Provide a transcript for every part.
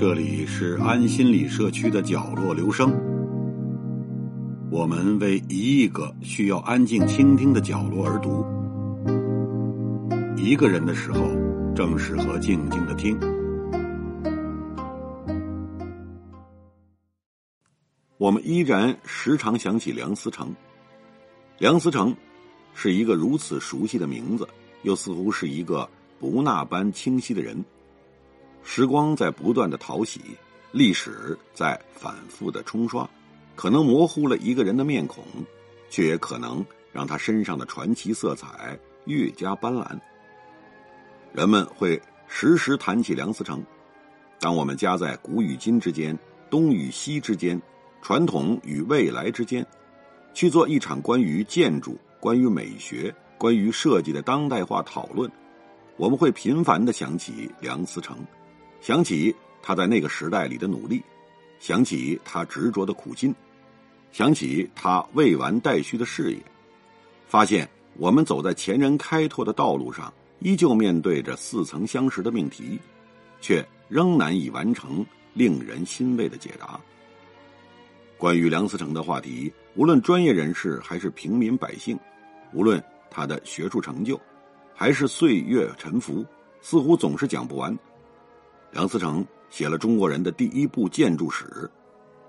这里是安心理社区的角落，留声。我们为一亿个需要安静倾听的角落而读。一个人的时候，正适合静静的听。我们依然时常想起梁思成。梁思成是一个如此熟悉的名字，又似乎是一个不那般清晰的人。时光在不断的淘洗，历史在反复的冲刷，可能模糊了一个人的面孔，却也可能让他身上的传奇色彩越加斑斓。人们会时时谈起梁思成。当我们夹在古与今之间、东与西之间、传统与未来之间，去做一场关于建筑、关于美学、关于设计的当代化讨论，我们会频繁的想起梁思成。想起他在那个时代里的努力，想起他执着的苦心，想起他未完待续的事业，发现我们走在前人开拓的道路上，依旧面对着似曾相识的命题，却仍难以完成令人欣慰的解答。关于梁思成的话题，无论专业人士还是平民百姓，无论他的学术成就，还是岁月沉浮，似乎总是讲不完。梁思成写了中国人的第一部建筑史，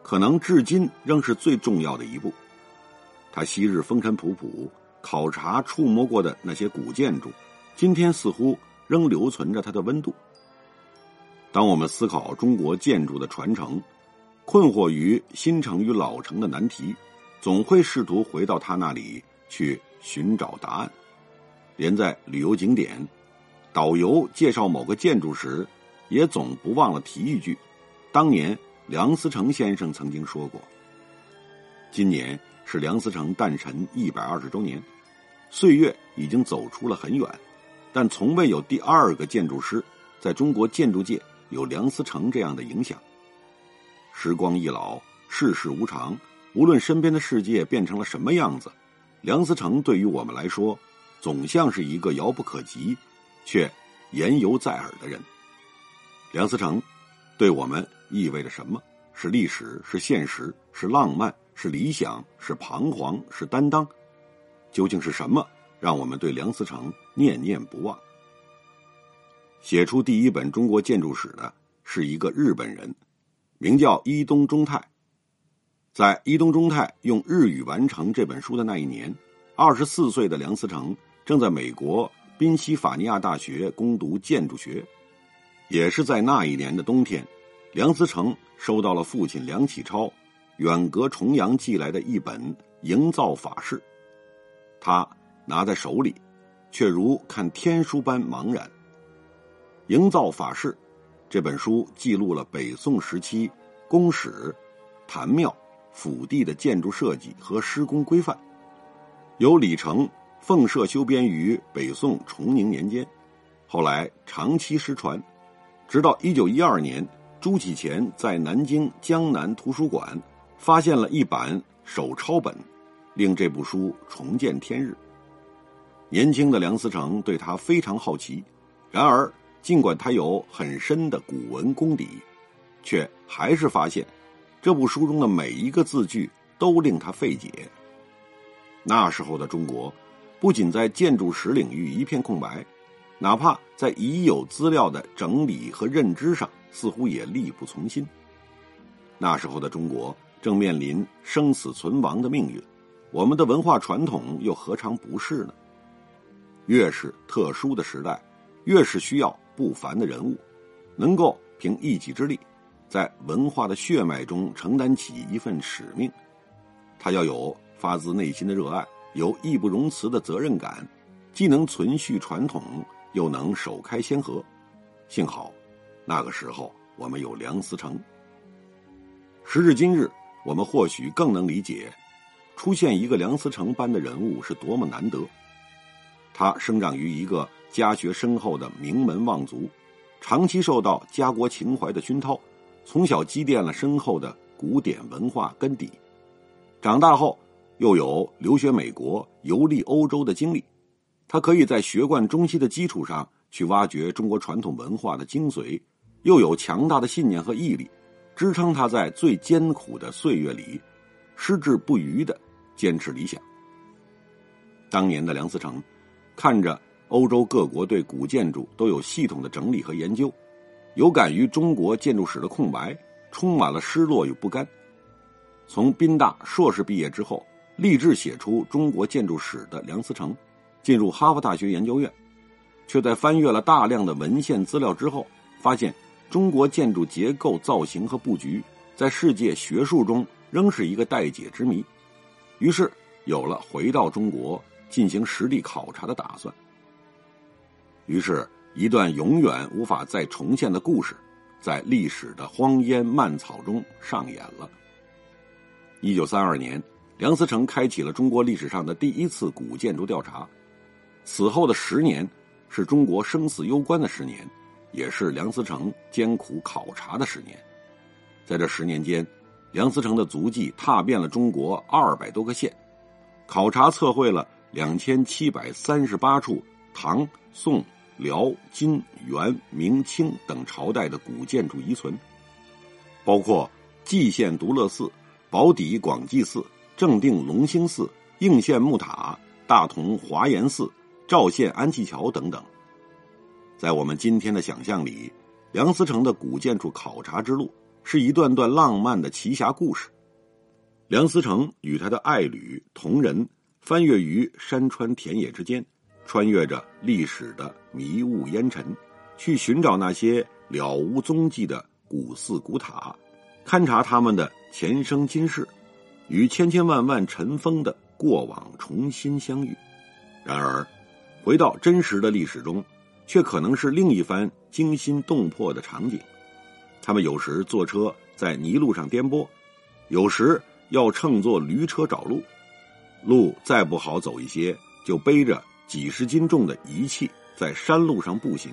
可能至今仍是最重要的一部。他昔日风尘仆仆，考察触摸过的那些古建筑，今天似乎仍留存着它的温度。当我们思考中国建筑的传承，困惑于新城与老城的难题，总会试图回到他那里去寻找答案。连在旅游景点，导游介绍某个建筑时。也总不忘了提一句，当年梁思成先生曾经说过：“今年是梁思成诞辰一百二十周年，岁月已经走出了很远，但从未有第二个建筑师在中国建筑界有梁思成这样的影响。时光易老，世事无常，无论身边的世界变成了什么样子，梁思成对于我们来说，总像是一个遥不可及，却言犹在耳的人。”梁思成，对我们意味着什么？是历史，是现实，是浪漫，是理想，是彷徨，是担当。究竟是什么让我们对梁思成念念不忘？写出第一本中国建筑史的是一个日本人，名叫伊东忠太。在伊东忠太用日语完成这本书的那一年，二十四岁的梁思成正在美国宾夕法尼亚大学攻读建筑学。也是在那一年的冬天，梁思成收到了父亲梁启超远隔重洋寄来的一本《营造法式》，他拿在手里，却如看天书般茫然。《营造法式》这本书记录了北宋时期宫室、坛庙、府邸的建筑设计和施工规范，由李成奉设修编于北宋崇宁年间，后来长期失传。直到一九一二年，朱启潜在南京江南图书馆发现了一版手抄本，令这部书重见天日。年轻的梁思成对他非常好奇，然而尽管他有很深的古文功底，却还是发现这部书中的每一个字句都令他费解。那时候的中国，不仅在建筑史领域一片空白。哪怕在已有资料的整理和认知上，似乎也力不从心。那时候的中国正面临生死存亡的命运，我们的文化传统又何尝不是呢？越是特殊的时代，越是需要不凡的人物，能够凭一己之力，在文化的血脉中承担起一份使命。他要有发自内心的热爱，有义不容辞的责任感，既能存续传统。又能首开先河，幸好，那个时候我们有梁思成。时至今日，我们或许更能理解，出现一个梁思成般的人物是多么难得。他生长于一个家学深厚的名门望族，长期受到家国情怀的熏陶，从小积淀了深厚的古典文化根底。长大后，又有留学美国、游历欧洲的经历，他可以在学贯中西的基础上去挖掘中国传统文化的精髓，又有强大的信念和毅力，支撑他在最艰苦的岁月里，矢志不渝的坚持理想。当年的梁思成，看着欧洲各国对古建筑都有系统的整理和研究，有感于中国建筑史的空白，充满了失落与不甘。从宾大硕士毕业之后。立志写出中国建筑史的梁思成，进入哈佛大学研究院，却在翻阅了大量的文献资料之后，发现中国建筑结构造型和布局在世界学术中仍是一个待解之谜，于是有了回到中国进行实地考察的打算。于是，一段永远无法再重现的故事，在历史的荒烟蔓草中上演了。一九三二年。梁思成开启了中国历史上的第一次古建筑调查，此后的十年是中国生死攸关的十年，也是梁思成艰苦考察的十年。在这十年间，梁思成的足迹踏遍了中国二百多个县，考察测绘了两千七百三十八处唐、宋、辽、金、元、明清等朝代的古建筑遗存，包括蓟县独乐寺、宝坻广济寺。正定隆兴寺、应县木塔、大同华严寺、赵县安济桥等等，在我们今天的想象里，梁思成的古建筑考察之路是一段段浪漫的奇侠故事。梁思成与他的爱侣同仁翻越于山川田野之间，穿越着历史的迷雾烟尘，去寻找那些了无踪迹的古寺古塔，勘察他们的前生今世。与千千万万尘封的过往重新相遇，然而，回到真实的历史中，却可能是另一番惊心动魄的场景。他们有时坐车在泥路上颠簸，有时要乘坐驴车找路，路再不好走一些，就背着几十斤重的仪器在山路上步行。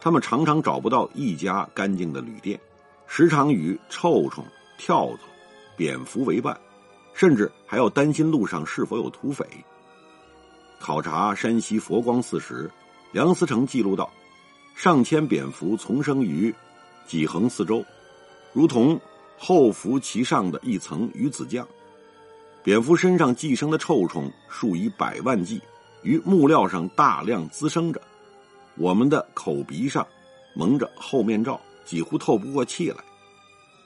他们常常找不到一家干净的旅店，时常与臭虫、跳蚤。蝙蝠为伴，甚至还要担心路上是否有土匪。考察山西佛光寺时，梁思成记录到，上千蝙蝠丛生于几横四周，如同厚浮其上的一层鱼子酱。蝙蝠身上寄生的臭虫数以百万计，于木料上大量滋生着。我们的口鼻上蒙着厚面罩，几乎透不过气来。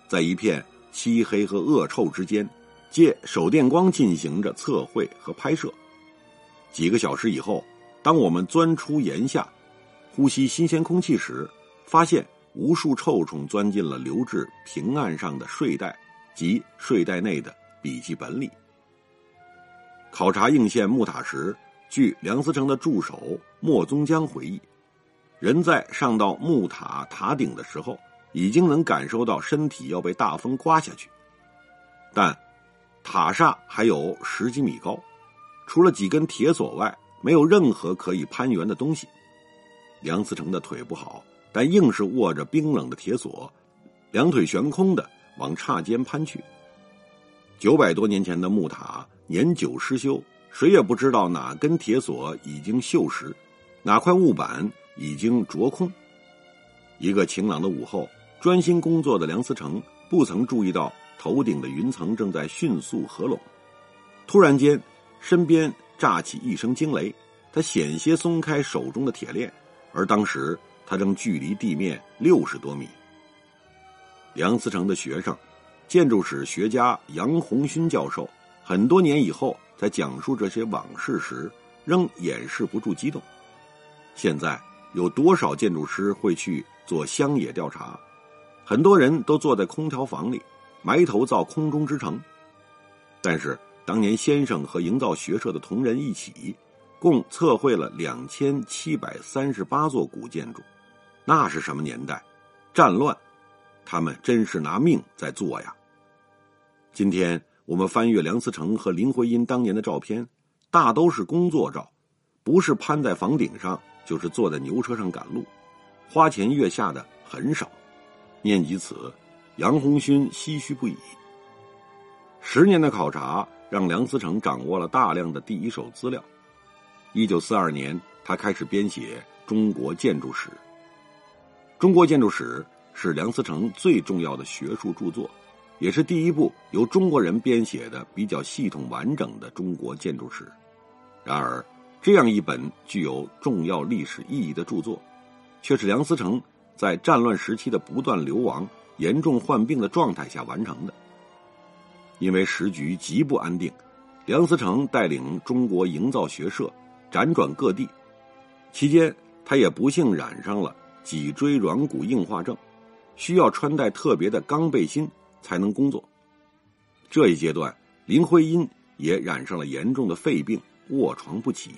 在一片。漆黑和恶臭之间，借手电光进行着测绘和拍摄。几个小时以后，当我们钻出檐下，呼吸新鲜空气时，发现无数臭虫钻进了留至平案上的睡袋及睡袋内的笔记本里。考察应县木塔时，据梁思成的助手莫宗江回忆，人在上到木塔塔顶的时候。已经能感受到身体要被大风刮下去，但塔刹还有十几米高，除了几根铁索外，没有任何可以攀援的东西。梁思成的腿不好，但硬是握着冰冷的铁索，两腿悬空的往刹间攀去。九百多年前的木塔年久失修，谁也不知道哪根铁索已经锈蚀，哪块木板已经着空。一个晴朗的午后。专心工作的梁思成不曾注意到头顶的云层正在迅速合拢，突然间，身边炸起一声惊雷，他险些松开手中的铁链，而当时他正距离地面六十多米。梁思成的学生，建筑史学家杨红勋教授，很多年以后在讲述这些往事时，仍掩饰不住激动。现在有多少建筑师会去做乡野调查？很多人都坐在空调房里，埋头造空中之城。但是当年先生和营造学社的同仁一起，共测绘了两千七百三十八座古建筑。那是什么年代？战乱，他们真是拿命在做呀！今天我们翻阅梁思成和林徽因当年的照片，大都是工作照，不是攀在房顶上，就是坐在牛车上赶路，花前月下的很少。念及此，杨红勋唏嘘不已。十年的考察让梁思成掌握了大量的第一手资料。一九四二年，他开始编写《中国建筑史》。《中国建筑史》是梁思成最重要的学术著作，也是第一部由中国人编写的比较系统完整的中国建筑史。然而，这样一本具有重要历史意义的著作，却是梁思成在战乱时期的不断流亡、严重患病的状态下完成的。因为时局极不安定，梁思成带领中国营造学社辗转各地，期间他也不幸染上了脊椎软骨硬化症，需要穿戴特别的钢背心才能工作。这一阶段，林徽因也染上了严重的肺病，卧床不起。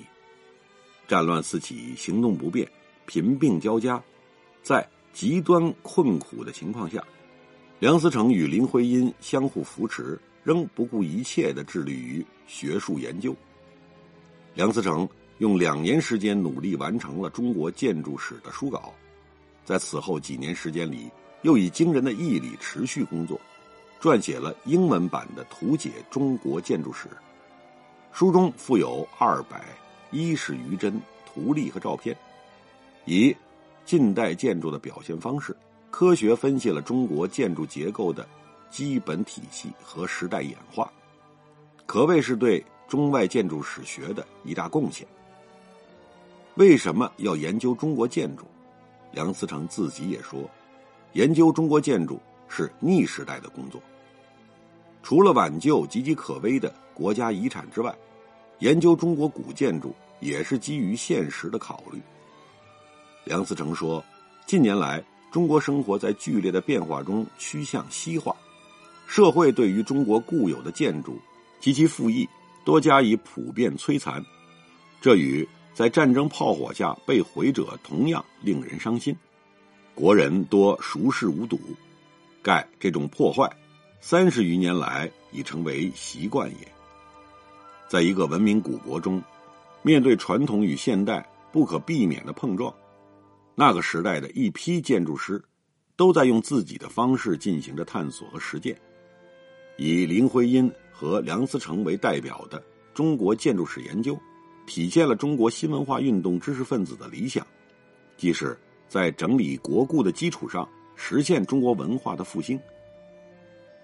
战乱四起，行动不便，贫病交加，在极端困苦的情况下，梁思成与林徽因相互扶持。仍不顾一切的致力于学术研究。梁思成用两年时间努力完成了中国建筑史的书稿，在此后几年时间里，又以惊人的毅力持续工作，撰写了英文版的《图解中国建筑史》。书中附有二百一十余帧图例和照片，以近代建筑的表现方式，科学分析了中国建筑结构的。基本体系和时代演化，可谓是对中外建筑史学的一大贡献。为什么要研究中国建筑？梁思成自己也说，研究中国建筑是逆时代的工作。除了挽救岌岌可危的国家遗产之外，研究中国古建筑也是基于现实的考虑。梁思成说，近年来中国生活在剧烈的变化中，趋向西化。社会对于中国固有的建筑及其复议多加以普遍摧残，这与在战争炮火下被毁者同样令人伤心。国人多熟视无睹，盖这种破坏三十余年来已成为习惯也。在一个文明古国中，面对传统与现代不可避免的碰撞，那个时代的一批建筑师都在用自己的方式进行着探索和实践。以林徽因和梁思成为代表的中国建筑史研究，体现了中国新文化运动知识分子的理想，即是在整理国故的基础上实现中国文化的复兴。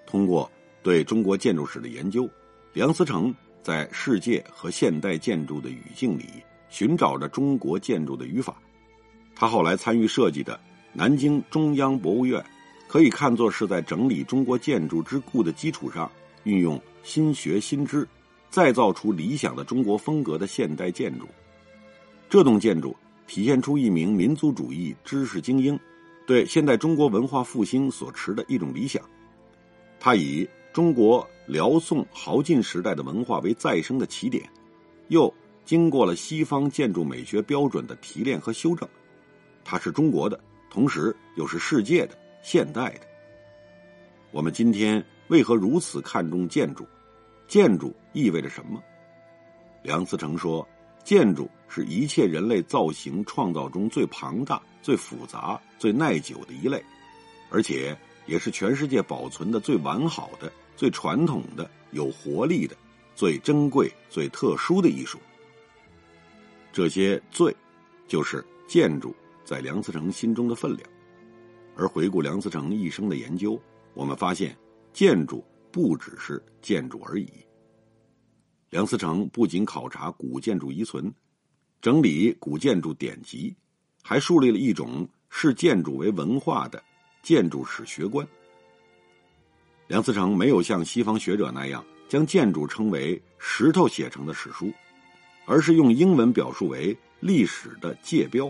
通过对中国建筑史的研究，梁思成在世界和现代建筑的语境里寻找着中国建筑的语法。他后来参与设计的南京中央博物院。可以看作是在整理中国建筑之故的基础上，运用新学新知，再造出理想的中国风格的现代建筑。这栋建筑体现出一名民族主义知识精英对现代中国文化复兴所持的一种理想。他以中国辽宋豪晋时代的文化为再生的起点，又经过了西方建筑美学标准的提炼和修正。它是中国的，同时又是世界的。现代的，我们今天为何如此看重建筑？建筑意味着什么？梁思成说：“建筑是一切人类造型创造中最庞大、最复杂、最耐久的一类，而且也是全世界保存的最完好的、最传统的、有活力的、最珍贵、最特殊的艺术。”这些“最”，就是建筑在梁思成心中的分量。而回顾梁思成一生的研究，我们发现，建筑不只是建筑而已。梁思成不仅考察古建筑遗存，整理古建筑典籍，还树立了一种视建筑为文化的建筑史学观。梁思成没有像西方学者那样将建筑称为石头写成的史书，而是用英文表述为历史的界标。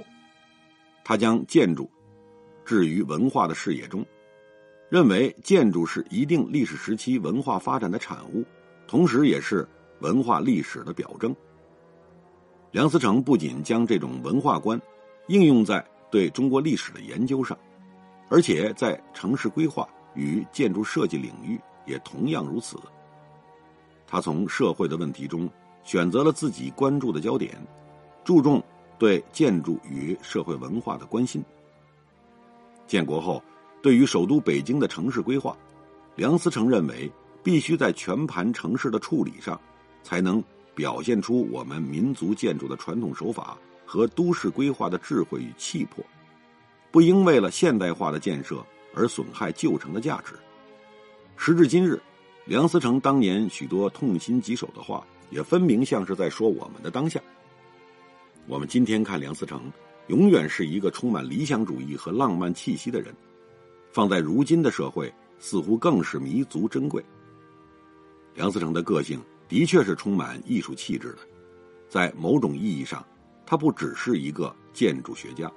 他将建筑。置于文化的视野中，认为建筑是一定历史时期文化发展的产物，同时也是文化历史的表征。梁思成不仅将这种文化观应用在对中国历史的研究上，而且在城市规划与建筑设计领域也同样如此。他从社会的问题中选择了自己关注的焦点，注重对建筑与社会文化的关心。建国后，对于首都北京的城市规划，梁思成认为必须在全盘城市的处理上，才能表现出我们民族建筑的传统手法和都市规划的智慧与气魄，不应为了现代化的建设而损害旧城的价值。时至今日，梁思成当年许多痛心疾首的话，也分明像是在说我们的当下。我们今天看梁思成，永远是一个充满理想主义和浪漫气息的人，放在如今的社会，似乎更是弥足珍贵。梁思成的个性的确是充满艺术气质的，在某种意义上，他不只是一个建筑学家。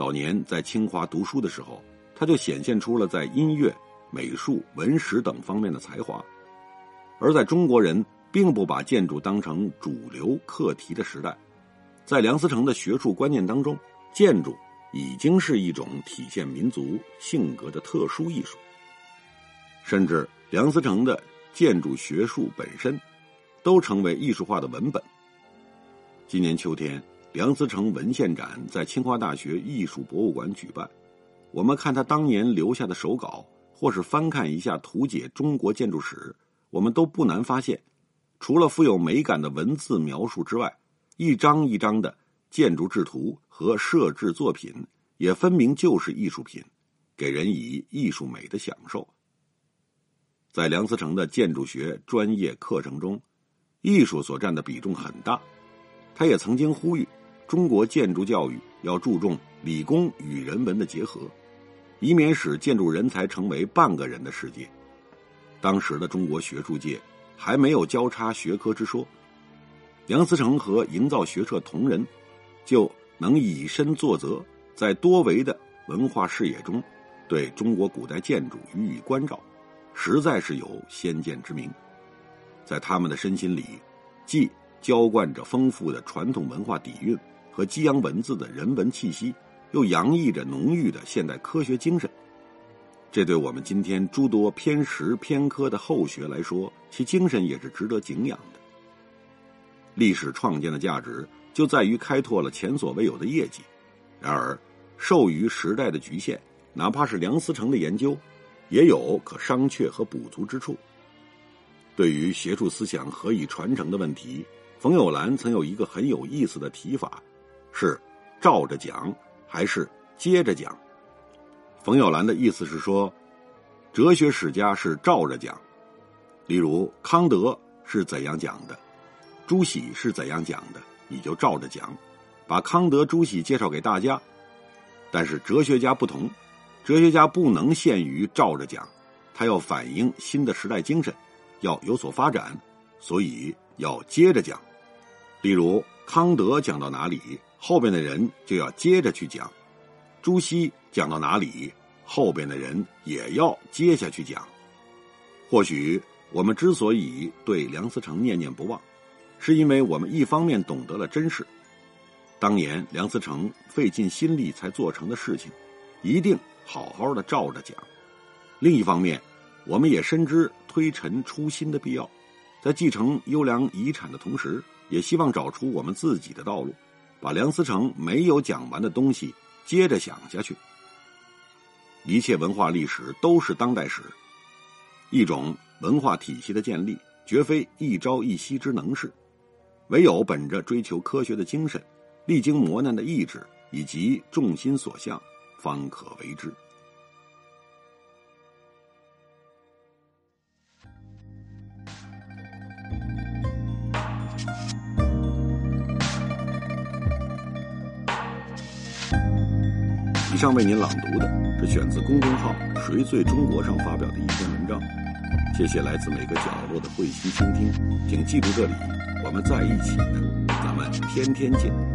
早年在清华读书的时候，他就显现出了在音乐、美术、文史等方面的才华。而在中国人并不把建筑当成主流课题的时代。在梁思成的学术观念当中，建筑已经是一种体现民族性格的特殊艺术。甚至梁思成的建筑学术本身，都成为艺术化的文本。今年秋天，梁思成文献展在清华大学艺术博物馆举办。我们看他当年留下的手稿，或是翻看一下图解中国建筑史，我们都不难发现，除了富有美感的文字描述之外，一张一张的建筑制图和设置作品，也分明就是艺术品，给人以艺术美的享受。在梁思成的建筑学专业课程中，艺术所占的比重很大。他也曾经呼吁，中国建筑教育要注重理工与人文的结合，以免使建筑人才成为半个人的世界。当时的中国学术界还没有交叉学科之说。梁思成和营造学社同仁，就能以身作则，在多维的文化视野中，对中国古代建筑予以关照，实在是有先见之明。在他们的身心里，既浇灌着丰富的传统文化底蕴和激扬文字的人文气息，又洋溢着浓郁的现代科学精神。这对我们今天诸多偏实偏科的后学来说，其精神也是值得敬仰的。历史创建的价值就在于开拓了前所未有的业绩，然而受于时代的局限，哪怕是梁思成的研究，也有可商榷和补足之处。对于学术思想何以传承的问题，冯友兰曾有一个很有意思的提法，是照着讲还是接着讲？冯友兰的意思是说，哲学史家是照着讲，例如康德是怎样讲的。朱熹是怎样讲的，你就照着讲，把康德、朱熹介绍给大家。但是哲学家不同，哲学家不能限于照着讲，他要反映新的时代精神，要有所发展，所以要接着讲。例如康德讲到哪里，后边的人就要接着去讲；朱熹讲到哪里，后边的人也要接下去讲。或许我们之所以对梁思成念念不忘。是因为我们一方面懂得了真实，当年梁思成费尽心力才做成的事情，一定好好的照着讲；另一方面，我们也深知推陈出新的必要，在继承优良遗产的同时，也希望找出我们自己的道路，把梁思成没有讲完的东西接着讲下去。一切文化历史都是当代史，一种文化体系的建立，绝非一朝一夕之能事。唯有本着追求科学的精神，历经磨难的意志以及众心所向，方可为之。上为您朗读的是选自公众号“谁最中国”上发表的一篇文章。谢谢来自每个角落的慧心倾听，请记住这里。我们在一起，咱们天天见。